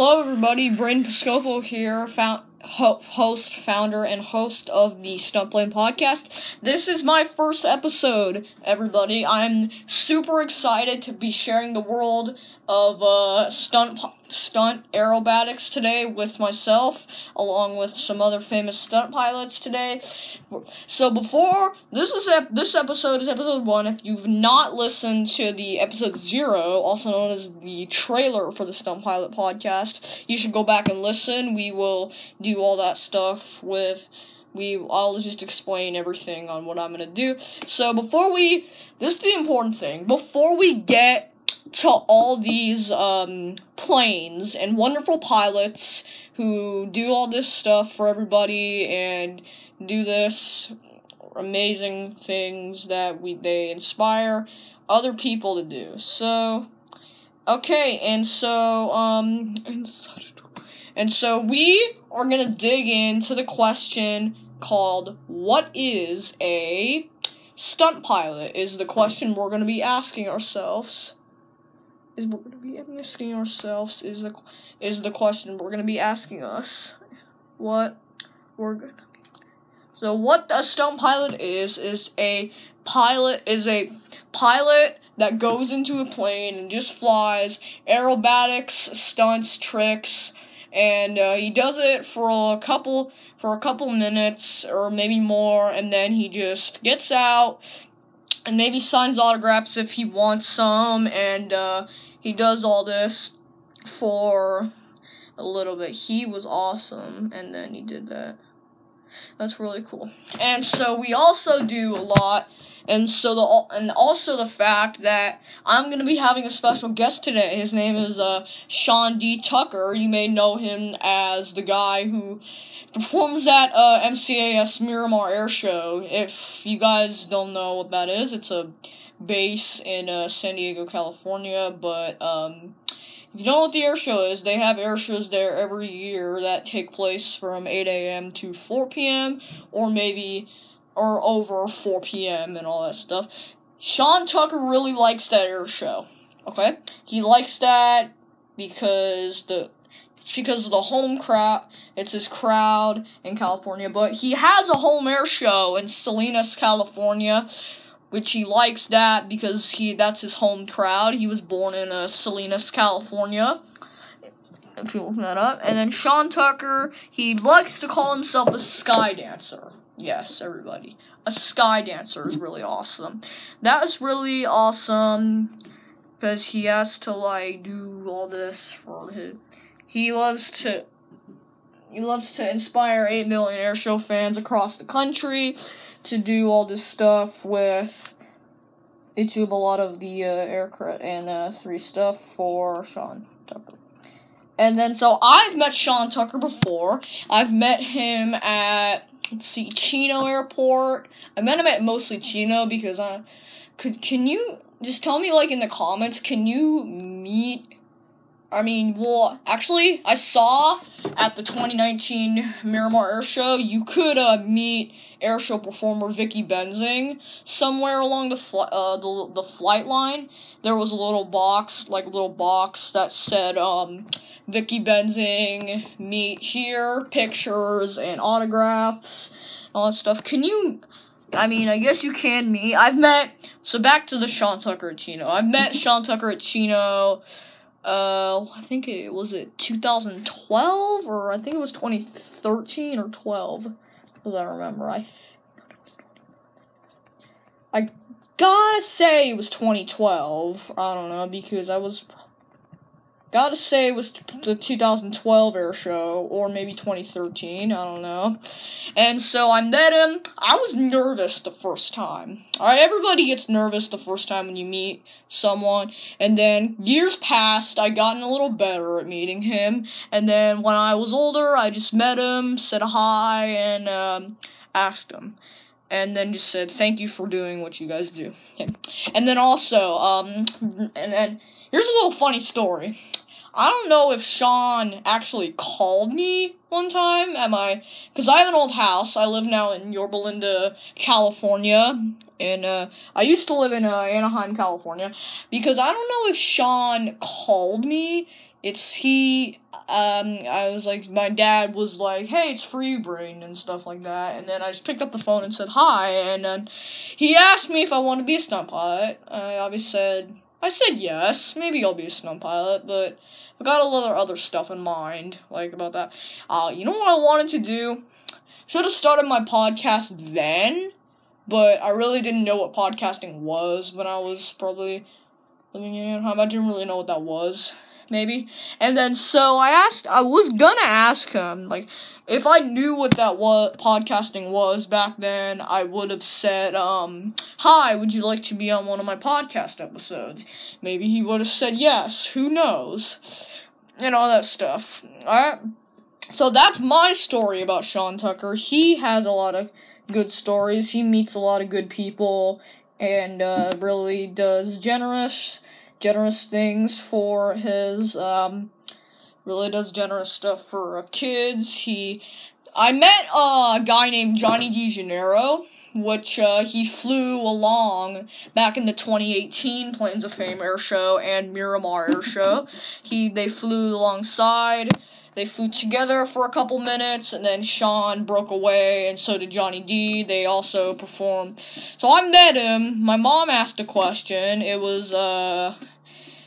Hello, everybody. Braden Piscopo here, found, ho- host, founder, and host of the Stunt Plane podcast. This is my first episode, everybody. I'm super excited to be sharing the world of uh, stunt stunt aerobatics today with myself, along with some other famous stunt pilots today. So before this is ep- this episode is episode one. If you've not listened to the episode zero, also known as the trailer for the Stunt Pilot podcast, you should go back and listen. We will do all that stuff with we I'll just explain everything on what I'm gonna do. So before we this is the important thing. Before we get to all these um, planes and wonderful pilots who do all this stuff for everybody and do this amazing things that we they inspire other people to do. So okay, and so um and such and so we are going to dig into the question called what is a stunt pilot is the question we're going to be asking ourselves is we're going to be asking ourselves is the is the question we're going to be asking us what we're going to so what a stunt pilot is is a pilot is a pilot that goes into a plane and just flies aerobatics stunts tricks and uh, he does it for a couple for a couple minutes or maybe more and then he just gets out and maybe signs autographs if he wants some and uh, he does all this for a little bit. He was awesome, and then he did that. That's really cool. And so we also do a lot, and so the and also the fact that I'm gonna be having a special guest today. His name is uh, Sean D. Tucker. You may know him as the guy who performs at uh, MCAS Miramar Air Show. If you guys don't know what that is, it's a base in uh, San Diego, California. But um, if you don't know what the air show is, they have air shows there every year that take place from 8 a.m. to 4 p.m. or maybe or over 4 p.m. and all that stuff. Sean Tucker really likes that air show. Okay, he likes that because the it's because of the home crowd. It's his crowd in California, but he has a home air show in Salinas, California, which he likes that because he that's his home crowd. He was born in uh, Salinas, California. If you look that up, and then Sean Tucker, he likes to call himself a sky dancer. Yes, everybody, a sky dancer is really awesome. That is really awesome because he has to like do all this for his. He loves to. He loves to inspire 8 million airshow fans across the country to do all this stuff with YouTube, a lot of the uh, aircraft and uh, three stuff for Sean Tucker. And then, so I've met Sean Tucker before. I've met him at, let's see, Chino Airport. I met him at mostly Chino because I could, can you just tell me, like, in the comments, can you meet I mean, well, actually, I saw at the 2019 Miramar Air Show, you could uh, meet airshow performer Vicky Benzing somewhere along the fl- uh, the the flight line. There was a little box, like a little box that said um, Vicky Benzing meet here, pictures and autographs, all that stuff. Can you? I mean, I guess you can meet. I've met. So back to the Sean Tucker at Chino. I've met Sean Tucker at Chino uh, I think it was it 2012 or I think it was 2013 or 12. I remember, I I gotta say it was 2012. I don't know because I was Gotta say it was the 2012 air show, or maybe 2013, I don't know. And so I met him. I was nervous the first time. Alright, everybody gets nervous the first time when you meet someone. And then years passed, I gotten a little better at meeting him. And then when I was older, I just met him, said hi, and um, asked him and then just said thank you for doing what you guys do. Okay. And then also, um, and then here's a little funny story. I don't know if Sean actually called me one time at my, because I have an old house. I live now in Yorba Linda, California, and uh, I used to live in uh, Anaheim, California. Because I don't know if Sean called me. It's he. um, I was like, my dad was like, "Hey, it's Free Brain," and stuff like that. And then I just picked up the phone and said hi, and then he asked me if I wanted to be a stunt pilot. I obviously said, I said yes, maybe I'll be a stunt pilot, but I got a lot of other stuff in mind, like about that. Uh, you know what I wanted to do? Should have started my podcast then, but I really didn't know what podcasting was when I was probably living in Anaheim. I didn't really know what that was maybe. And then so I asked, I was gonna ask him, like, if I knew what that was, podcasting was back then, I would have said, um, hi, would you like to be on one of my podcast episodes? Maybe he would have said yes, who knows? And all that stuff. Alright? So that's my story about Sean Tucker. He has a lot of good stories. He meets a lot of good people and uh, really does generous generous things for his um really does generous stuff for uh, kids. He I met uh, a guy named Johnny DeGeneiro, which uh, he flew along back in the 2018 Planes of Fame Air Show and Miramar Air Show. He they flew alongside. They flew together for a couple minutes, and then Sean broke away, and so did Johnny D. They also performed. So I met him. My mom asked a question. It was, uh,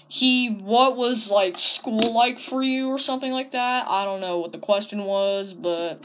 he, what was, like, school like for you, or something like that? I don't know what the question was, but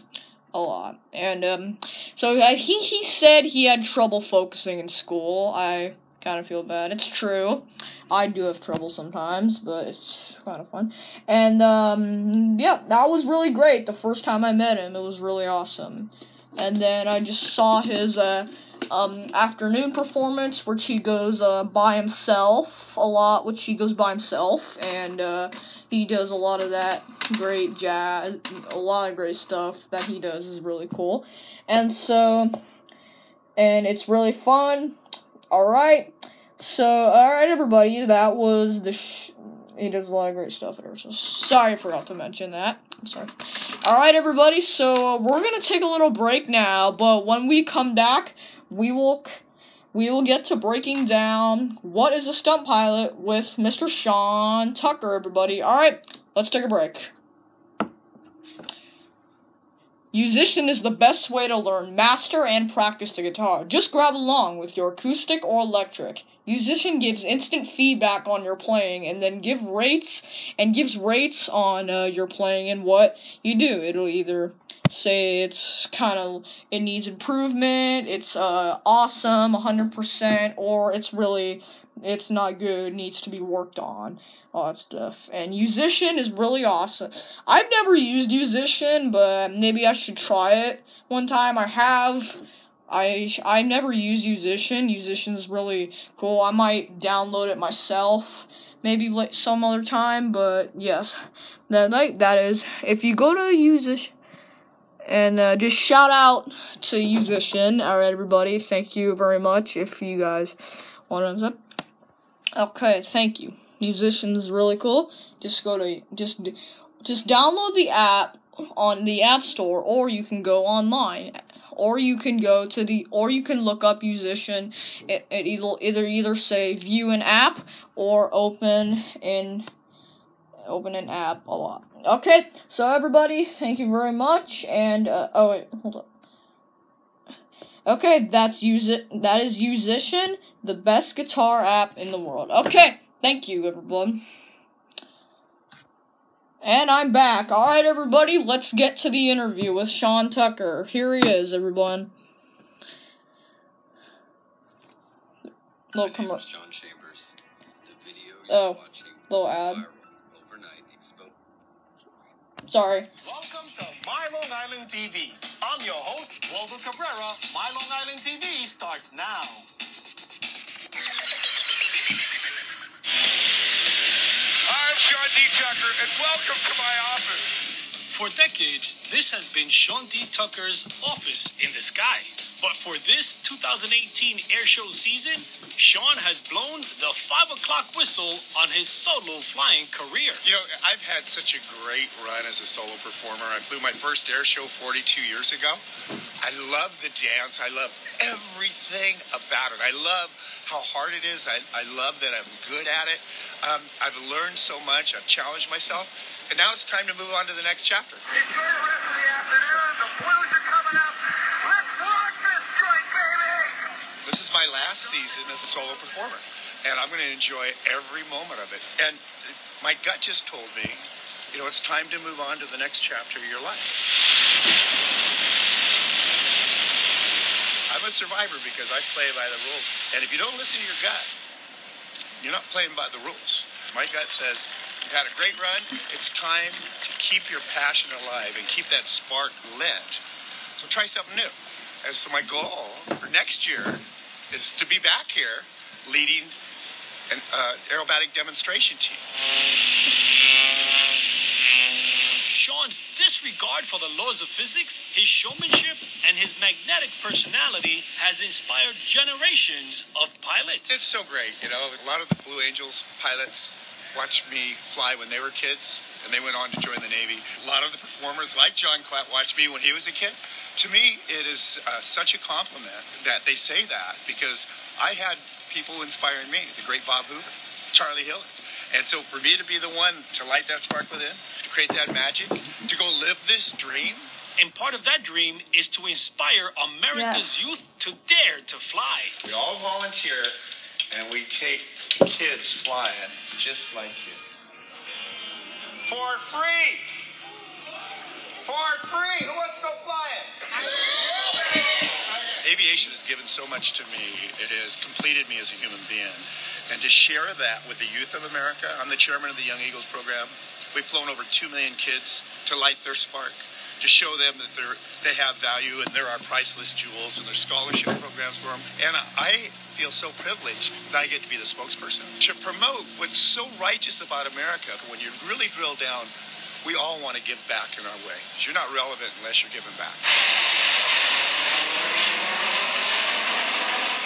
a lot. And, um, so uh, he, he said he had trouble focusing in school. I kind of feel bad. It's true. I do have trouble sometimes, but it's kind of fun. And um, yeah, that was really great. The first time I met him, it was really awesome. And then I just saw his uh, um, afternoon performance, which he goes uh, by himself a lot, which he goes by himself, and uh, he does a lot of that great jazz, a lot of great stuff that he does is really cool. And so, and it's really fun. All right. So, alright, everybody, that was the. Sh- he does a lot of great stuff at so Sorry, I forgot to mention that. I'm sorry. Alright, everybody, so we're gonna take a little break now, but when we come back, we will. We will get to breaking down what is a stunt pilot with Mr. Sean Tucker, everybody. Alright, let's take a break. Musician is the best way to learn, master, and practice the guitar. Just grab along with your acoustic or electric. Musician gives instant feedback on your playing and then give rates and gives rates on uh, your playing and what you do. It'll either say it's kind of it needs improvement, it's uh, awesome, 100%, or it's really it's not good, needs to be worked on, all that stuff. And musician is really awesome. I've never used musician, but maybe I should try it one time. I have I I never use Musician. Musician's really cool. I might download it myself, maybe some other time. But yes, that like that is. If you go to Musician and uh, just shout out to Musician, all right, everybody. Thank you very much. If you guys want to, okay, thank you. Musician's really cool. Just go to just just download the app on the App Store, or you can go online or you can go to the or you can look up musician it, it'll either either say view an app or open in open an app a lot. Okay so everybody thank you very much and uh, oh wait hold up. Okay that's use it that is musician the best guitar app in the world. Okay thank you everyone and I'm back. Alright, everybody, let's get to the interview with Sean Tucker. Here he is, everyone. Little come Sean Chambers. The video oh, little ad. Sorry. Welcome to My Long Island TV. I'm your host, Waldo Cabrera. My Long Island TV starts now. Sean D. Tucker, and welcome to my office. For decades, this has been Sean D. Tucker's office in the sky. But for this 2018 air show season, Sean has blown the 5 o'clock whistle on his solo flying career. You know, I've had such a great run as a solo performer. I flew my first air show 42 years ago. I love the dance. I love everything about it. I love how hard it is. I, I love that I'm good at it. Um, I've learned so much. I've challenged myself, and now it's time to move on to the next chapter. Enjoy the rest of the afternoon. The Blues are coming up. Let's rock this joint, baby. This is my last season as a solo performer, and I'm going to enjoy every moment of it. And my gut just told me, you know, it's time to move on to the next chapter of your life. I'm a survivor because I play by the rules. And if you don't listen to your gut, you're not playing by the rules. My gut says, you've had a great run. It's time to keep your passion alive and keep that spark lit. So try something new. And so my goal for next year is to be back here leading an uh, aerobatic demonstration team. Sean's disregard for the laws of physics, his showmanship, and his magnetic personality has inspired generations of pilots. It's so great, you know. A lot of the Blue Angels pilots watched me fly when they were kids, and they went on to join the Navy. A lot of the performers, like John Klatt, watched me when he was a kid. To me, it is uh, such a compliment that they say that because I had people inspiring me. The great Bob Hoover, Charlie Hill. And so for me to be the one to light that spark within, to create that magic, to go live this dream, And part of that dream is to inspire America's Yes. youth to dare to fly. we all volunteer and we take kids flying just like you. For free! For free! Who wants to go flying? Aviation has given so much to me. It has completed me as a human being. And to share that with the youth of America, I'm the chairman of the Young Eagles program. We've flown over 2 million kids to light their spark, to show them that they're, they have value and they're our priceless jewels and there's scholarship programs for them. And I feel so privileged that I get to be the spokesperson to promote what's so righteous about America. When you really drill down, we all want to give back in our way. You're not relevant unless you're giving back.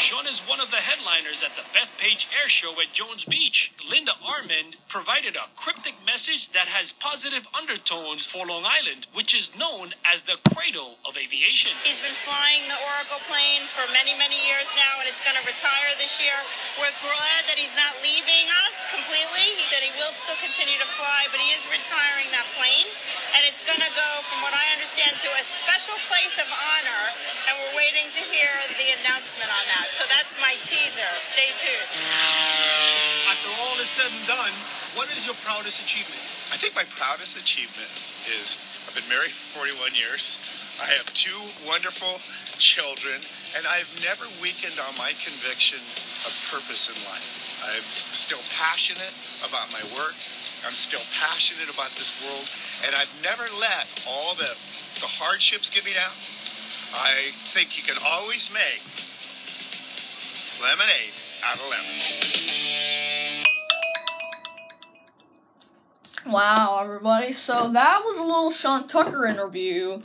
Sean is one of the headliners at the Bethpage Air Show at Jones Beach. Linda Armand provided a cryptic message that has positive undertones for Long Island, which is known as the cradle of aviation. He's been flying the Oracle plane for many, many years now, and it's going to retire this year. We're glad that he's not leaving us completely. He said he will still continue to fly, but he is retiring that plane. And it's going to go, from what I understand, to a special place of honor. And we're waiting to hear the announcement on that. So that's my teaser. Stay tuned. After all is said and done, what is your proudest achievement? I think my proudest achievement is I've been married for 41 years. I have two wonderful children, and I've never weakened on my conviction of purpose in life. I'm still passionate about my work. I'm still passionate about this world, and I've never let all the, the hardships get me down. I think you can always make lemonade out of lemons. Wow, everybody. So that was a little Sean Tucker interview.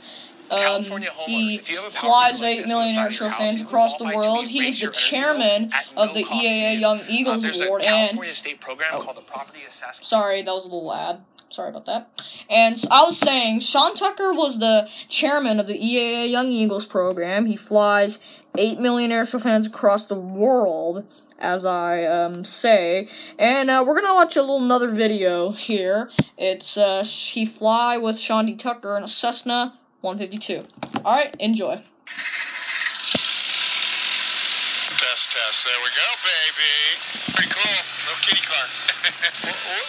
Um, he if you have a power flies bill like 8 this million inside air show fans across the world. He is the your energy bill chairman of the EAA. Young Uh, Eagles Award. And California state program Oh. called the Property Assessment. sorry, that was a little loud. Sorry about that. And so I was saying, Sean Tucker was the chairman of the EAA Young Eagles program. He flies 8 million airshow fans across the world, as I um, say. And uh, we're gonna watch a little another video here. It's uh, he fly with Sean D. Tucker in a Cessna 152. All right, enjoy. Test, test. There we go, baby. Pretty cool. Little kitty car.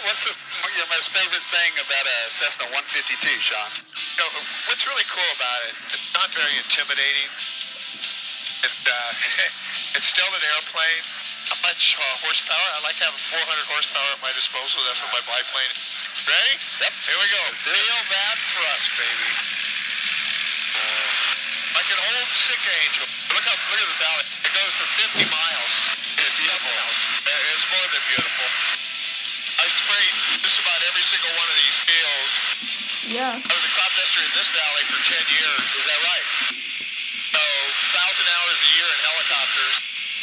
What's the, your most favorite thing about a Cessna 152, Sean? You know, what's really cool about it, it's not very intimidating. It, uh, it's still an airplane. How much uh, horsepower? I like to having 400 horsepower at my disposal. That's what my biplane is. Ready? Yep. Here we go. Feel that thrust, baby. Like an old sick angel. Look how look at the valley. It goes for 50 miles. It's beautiful. It's more than beautiful. I sprayed just about every single one of these fields. Yeah. I was a crop duster in this valley for 10 years. Is that right? Thousand hours a year in helicopters.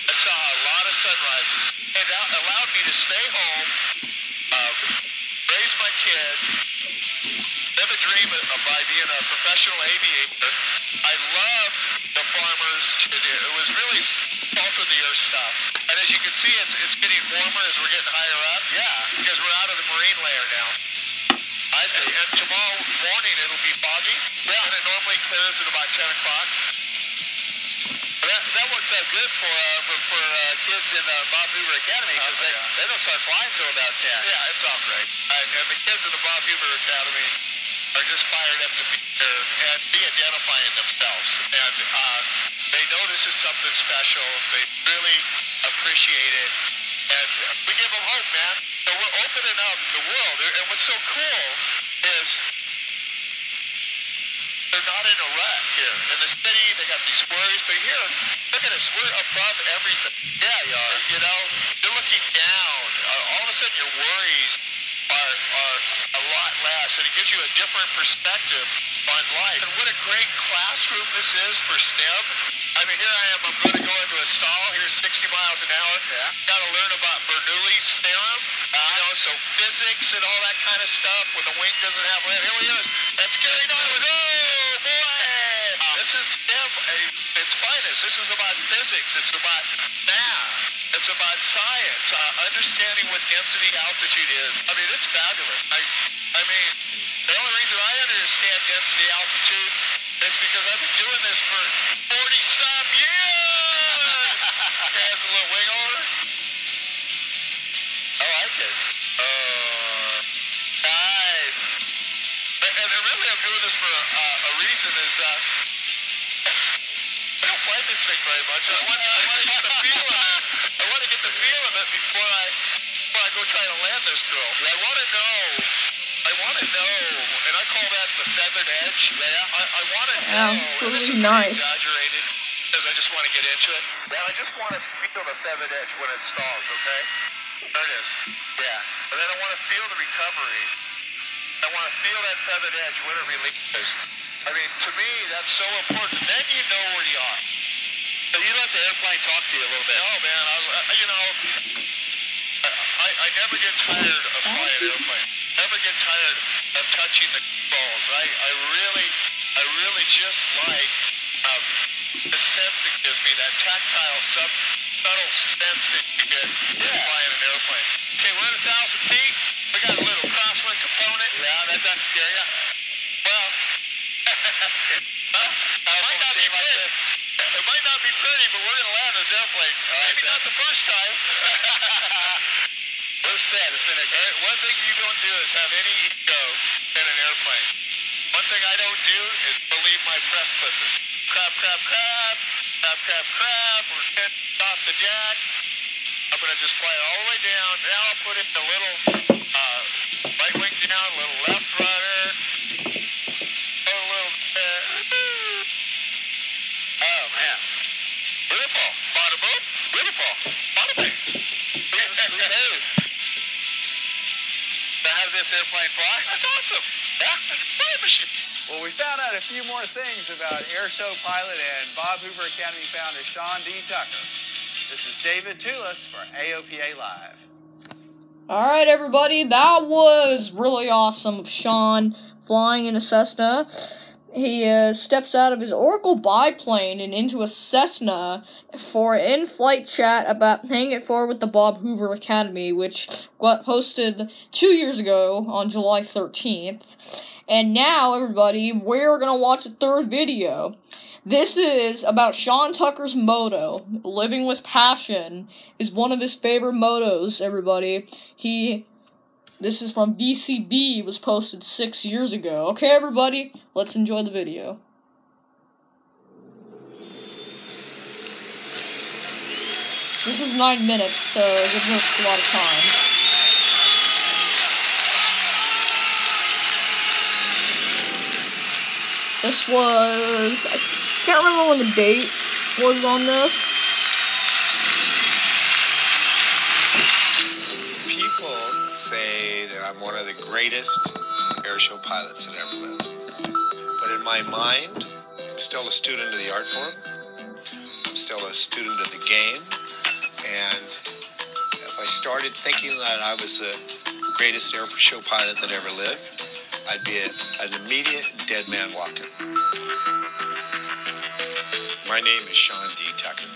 I saw a lot of sunrises. It al- allowed me to stay home, uh, raise my kids, live a dream of, of by being a professional aviator. I loved the farmers. It, it was really felt of the earth stuff. And as you can see, it's, it's getting warmer as we're getting higher up. Yeah. Because we're out of the marine layer now. I. And tomorrow morning it'll be foggy. Yeah. And it normally clears at about 10 o'clock. That, that works out good for uh, for, for uh, kids in uh, Bob Hoover Academy because they, they don't start flying till about 10. Yeah, it's all great. And, and the kids in the Bob Hoover Academy are just fired up to be here and be identifying themselves. And uh, they know this is something special. They really appreciate it. And we give them hope, man. So we're opening up the world. And what's so cool is not in a rut here. In the city, they got these worries, but here, look at us. We're above everything. Yeah, you are. You know, you're looking down. Uh, all of a sudden, your worries are, are a lot less, and it gives you a different perspective on life. And what a great classroom this is for STEM. I mean, here I am. I'm going to go into a stall here, 60 miles an hour. Yeah. Got to learn about Bernoulli's theorem. Uh, you know, so physics and all that kind of stuff when the wing doesn't have land. Here we go. That's Gary Norwood. Oh, boy. This is uh, It's finest. This is about physics. It's about math. It's about science. Uh, understanding what density altitude is. I mean, it's fabulous. I, I mean, the only reason I understand density altitude is because I've been doing this for 40 some years. has a little wing this thing very much. I want, I want to get the feel of it. I want to get the feel of it before I before I go try to land this girl. I want to know. I want to know, and I call that the feathered edge. Yeah. I, I want to know. it's and this really is nice. Exaggerated because I just want to get into it. Yeah, I just want to feel the feathered edge when it stalls. Okay. There it is. Yeah. And then I want to feel the recovery. I want to feel that feathered edge when it releases. I mean, to me, that's so important. Then you know where you are. So you let the airplane talk to you a little bit. Oh man, I, I- you know, I, I never get tired of flying an airplane. Never get tired of touching the balls. I, I really, I really just like um, the sense it gives me, that tactile, sub, subtle sense that you get flying an airplane. Okay, we're at a thousand feet. We got a little crosswind component. Yeah, that doesn't scare you. Well, it might not be pretty. It might not be pretty, but we're gonna land this airplane. Maybe not the first time. we're set. It's been a great. One thing you don't do is have any ego in an airplane. One thing I don't do is believe my press clippers. Crap, crap, crap, crap, crap, crap. We're getting off the deck. I'm gonna just fly it all the way down. Now I'll put it in a little uh, right wing down, a little left rudder. This airplane fly? That's awesome. Yeah, that's a flying machine. Well, we found out a few more things about air show pilot and Bob Hoover Academy founder Sean D. Tucker. This is David Tulis for AOPA Live. Alright, everybody, that was really awesome of Sean flying in a Cessna. He uh, steps out of his Oracle biplane and into a Cessna for an in-flight chat about paying it forward with the Bob Hoover Academy, which got posted two years ago on July 13th. And now, everybody, we're gonna watch the third video. This is about Sean Tucker's motto. Living with passion is one of his favorite motos, everybody. He this is from VCB was posted 6 years ago. Okay, everybody, let's enjoy the video. This is 9 minutes, so it gives us a lot of time. This was I can't remember when the date was on this. Say that I'm one of the greatest airshow pilots that ever lived. But in my mind, I'm still a student of the art form. I'm still a student of the game. And if I started thinking that I was the greatest airshow pilot that ever lived, I'd be a, an immediate dead man walking. My name is Sean D. Tucker.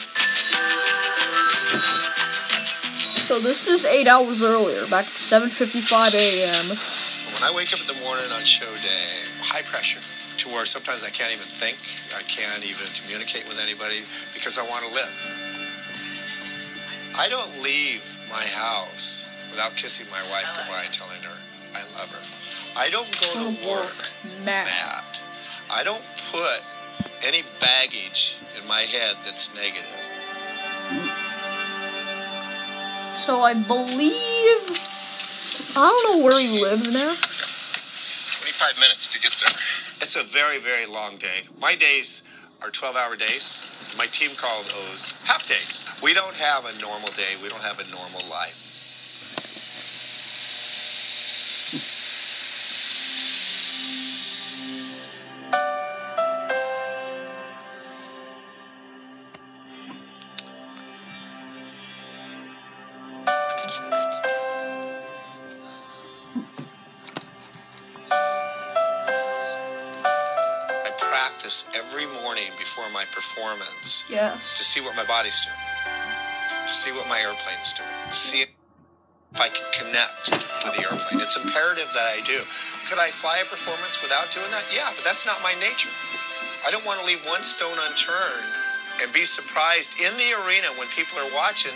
So this is eight hours earlier, back at 7:55 a.m. When I wake up in the morning on show day, high pressure to where sometimes I can't even think, I can't even communicate with anybody because I want to live. I don't leave my house without kissing my wife goodbye and telling her I love her. I don't go to work mad. I don't put any baggage in my head that's negative. So I believe I don't know where he lives now. 25 minutes to get there. It's a very, very long day. My days are 12 hour days. My team calls those half days. We don't have a normal day, we don't have a normal life. Practice every morning before my performance Yes. to see what my body's doing, to see what my airplane's doing, to see if I can connect with the airplane. It's imperative that I do. Could I fly a performance without doing that? Yeah, but that's not my nature. I don't want to leave one stone unturned and be surprised in the arena when people are watching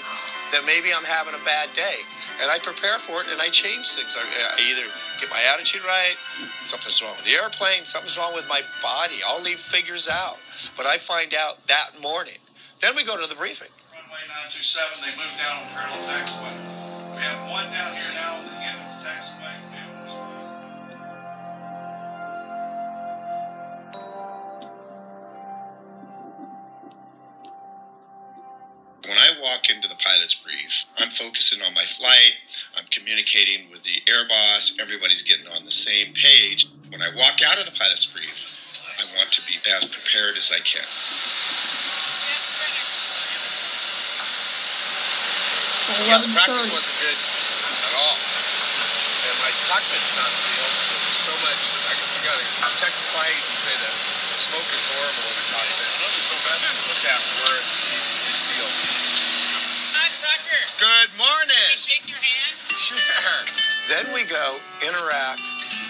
that maybe I'm having a bad day. And I prepare for it and I change things. I, I either get my attitude right, something's wrong with the airplane, something's wrong with my body. I'll leave figures out. But I find out that morning. Then we go to the briefing. Runway 927, they moved down on parallel taxiway. We have one down here now at the end of the taxiway. Walk into the pilot's brief, I'm focusing on my flight, I'm communicating with the air boss, everybody's getting on the same page. When I walk out of the pilot's brief, I want to be as prepared as I can. Yeah, the practice 11:30. wasn't good at all. And my cockpit's not sealed, so there's so much. I, I got to text flight and say that smoke is horrible in the cockpit. Look at where it needs to be sealed. Hi, Tucker. Good morning. Shake your hand. Sure. Then we go interact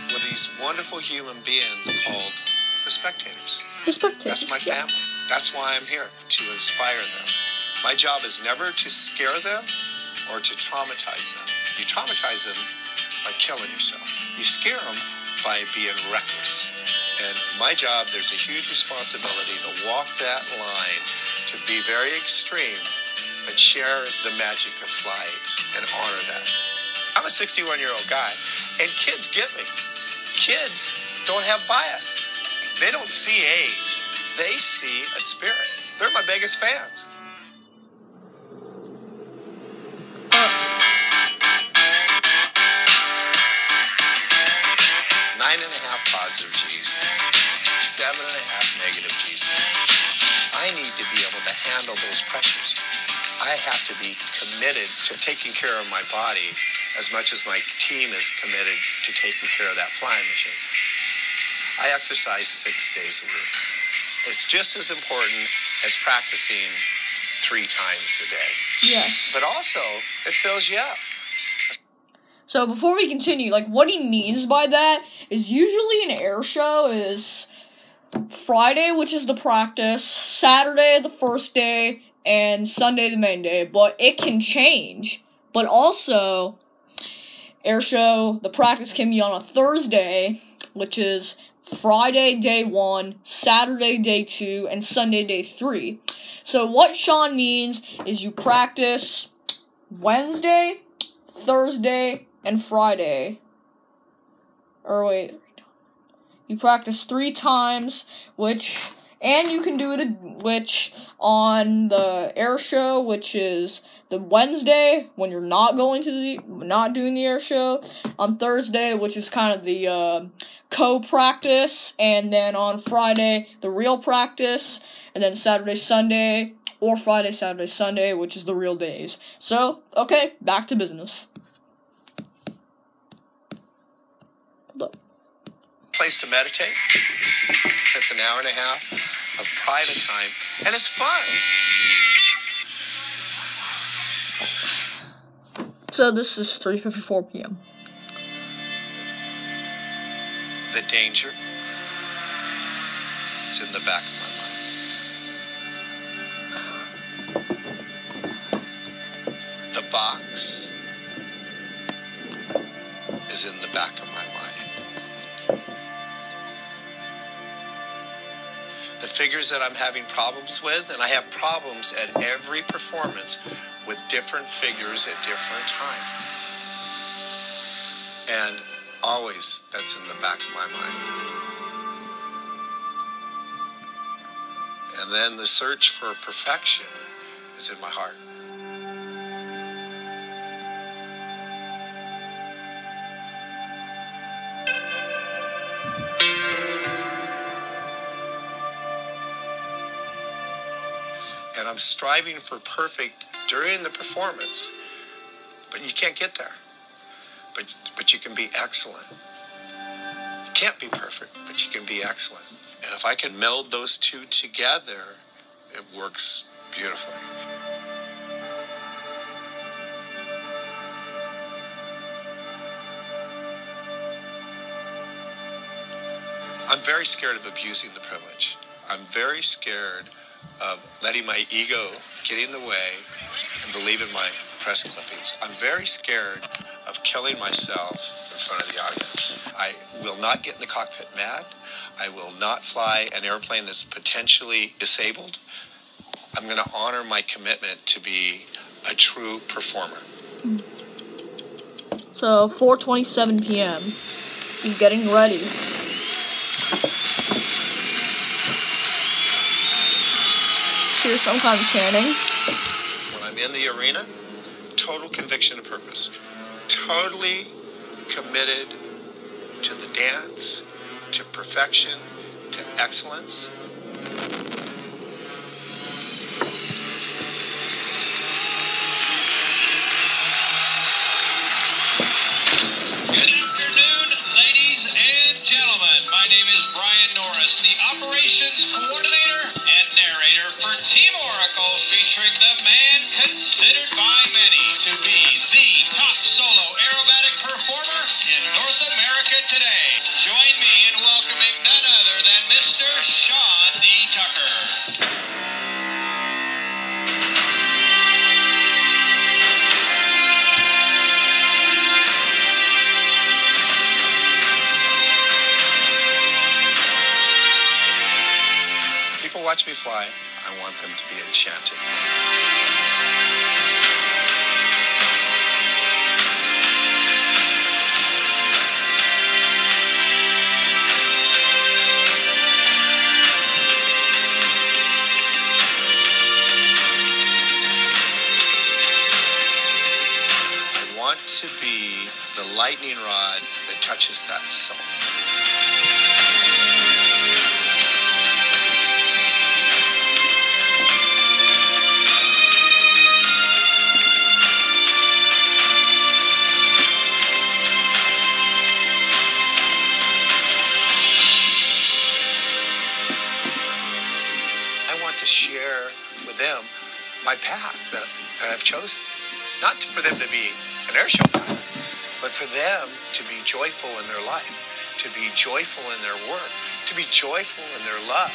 with these wonderful human beings called the spectators. The spectator. That's my Yeah. family. That's why I'm here to inspire them. My job is never to scare them or to traumatize them. You traumatize them by killing yourself. You scare them by being reckless. And my job, there's a huge responsibility to walk that line, to be very extreme, but share the magic of flight and honor that. I'm a 61 year old guy, and kids get me. Kids don't have bias. They don't see age. They see a spirit. They're my biggest fans. Committed to taking care of my body as much as my team is committed to taking care of that flying machine. I exercise six days a week. It's just as important as practicing three times a day. Yes. But also, it fills you up. So before we continue, like what he means by that is usually an air show is Friday, which is the practice, Saturday the first day, and Sunday the main day. But it can change. But also, air show the practice can be on a Thursday, which is Friday day one, Saturday day two, and Sunday day three. So what Sean means is you practice Wednesday, Thursday, and Friday. Or wait, you practice three times, which and you can do it which on the air show, which is the Wednesday when you're not going to the not doing the air show. On Thursday, which is kind of the uh, co practice, and then on Friday the real practice, and then Saturday, Sunday, or Friday, Saturday, Sunday, which is the real days. So okay, back to business. Hold up. Place to meditate. It's an hour and a half of private time, and it's fun. So this is 3:54 p.m. The danger is in the back of figures that I'm having problems with, and I have problems at every performance with different figures at different times. And always that's in the back of my mind. And then the search for perfection is in my heart. And I'm striving for perfect during the performance, but you can't get there. But, but you can be excellent. You can't be perfect, but you can be excellent. And if I can meld those two together, it works beautifully. I'm very scared of abusing the privilege. I'm very scared of letting my ego get in the way and believe in my press clippings. I'm very scared of killing myself in front of the audience. I will not get in the cockpit mad. I will not fly an airplane that's potentially disabled. I'm going to honor my commitment to be a true performer. So 4:27 p.m. He's getting ready. Some kind of. When I'm in the arena, total conviction of purpose. Totally committed to the dance, to perfection, to excellence. Gentlemen. My name is Brian Norris, the operations coordinator and narrator for Team Oracle, featuring the man considered by many to be the top solo aerobatic performer in North America today. Join me in welcoming none other than Mr. Sean D. Tucker. Watch me fly. I want them to be enchanted. I want to be the lightning rod that touches that soul. For them to be an airshow pilot, but for them to be joyful in their life, to be joyful in their work, to be joyful in their love.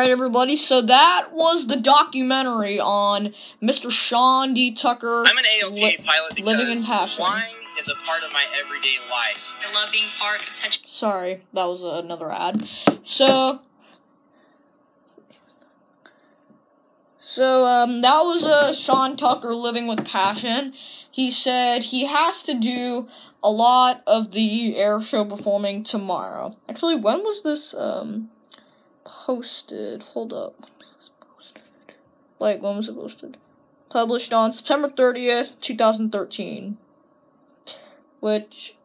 All right, everybody. So that was the documentary on Mr. Sean D. Tucker. I'm an AOPA li- pilot living in passion. flying is a part of my everyday life. I love being part of such. Sorry, that was another ad. So, so um, that was uh, Sean Tucker living with passion. He said he has to do a lot of the air show performing tomorrow. Actually, when was this um posted? Hold up. When was this posted? Like when was it posted? Published on September 30th, 2013. Which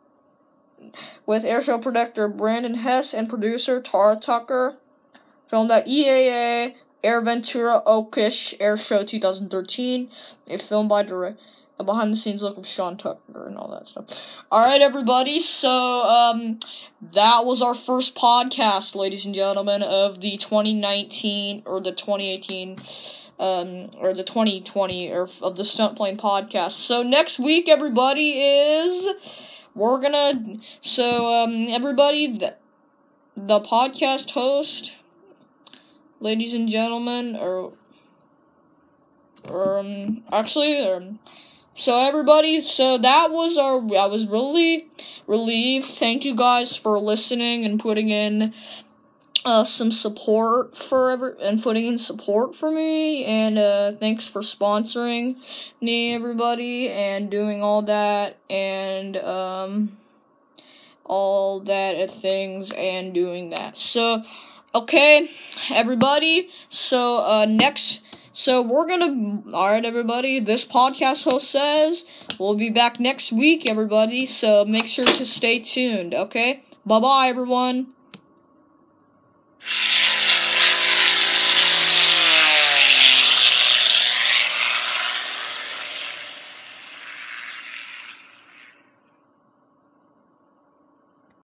with airshow producer Brandon Hess and producer Tara Tucker filmed at EAA AirVenture Okish Air Show 2013. A film by direct a behind the scenes look of Sean Tucker and all that stuff. Alright, everybody, so um that was our first podcast, ladies and gentlemen, of the 2019 or the 2018 um or the 2020 or of the stunt plane podcast. So next week everybody is we're gonna so um everybody the, the podcast host ladies and gentlemen or um actually um so everybody, so that was our I was really relieved. Thank you guys for listening and putting in uh some support for ever and putting in support for me and uh thanks for sponsoring me everybody and doing all that and um all that things and doing that. So okay, everybody. So uh next so we're gonna, alright everybody, this podcast host says we'll be back next week, everybody, so make sure to stay tuned, okay? Bye bye, everyone.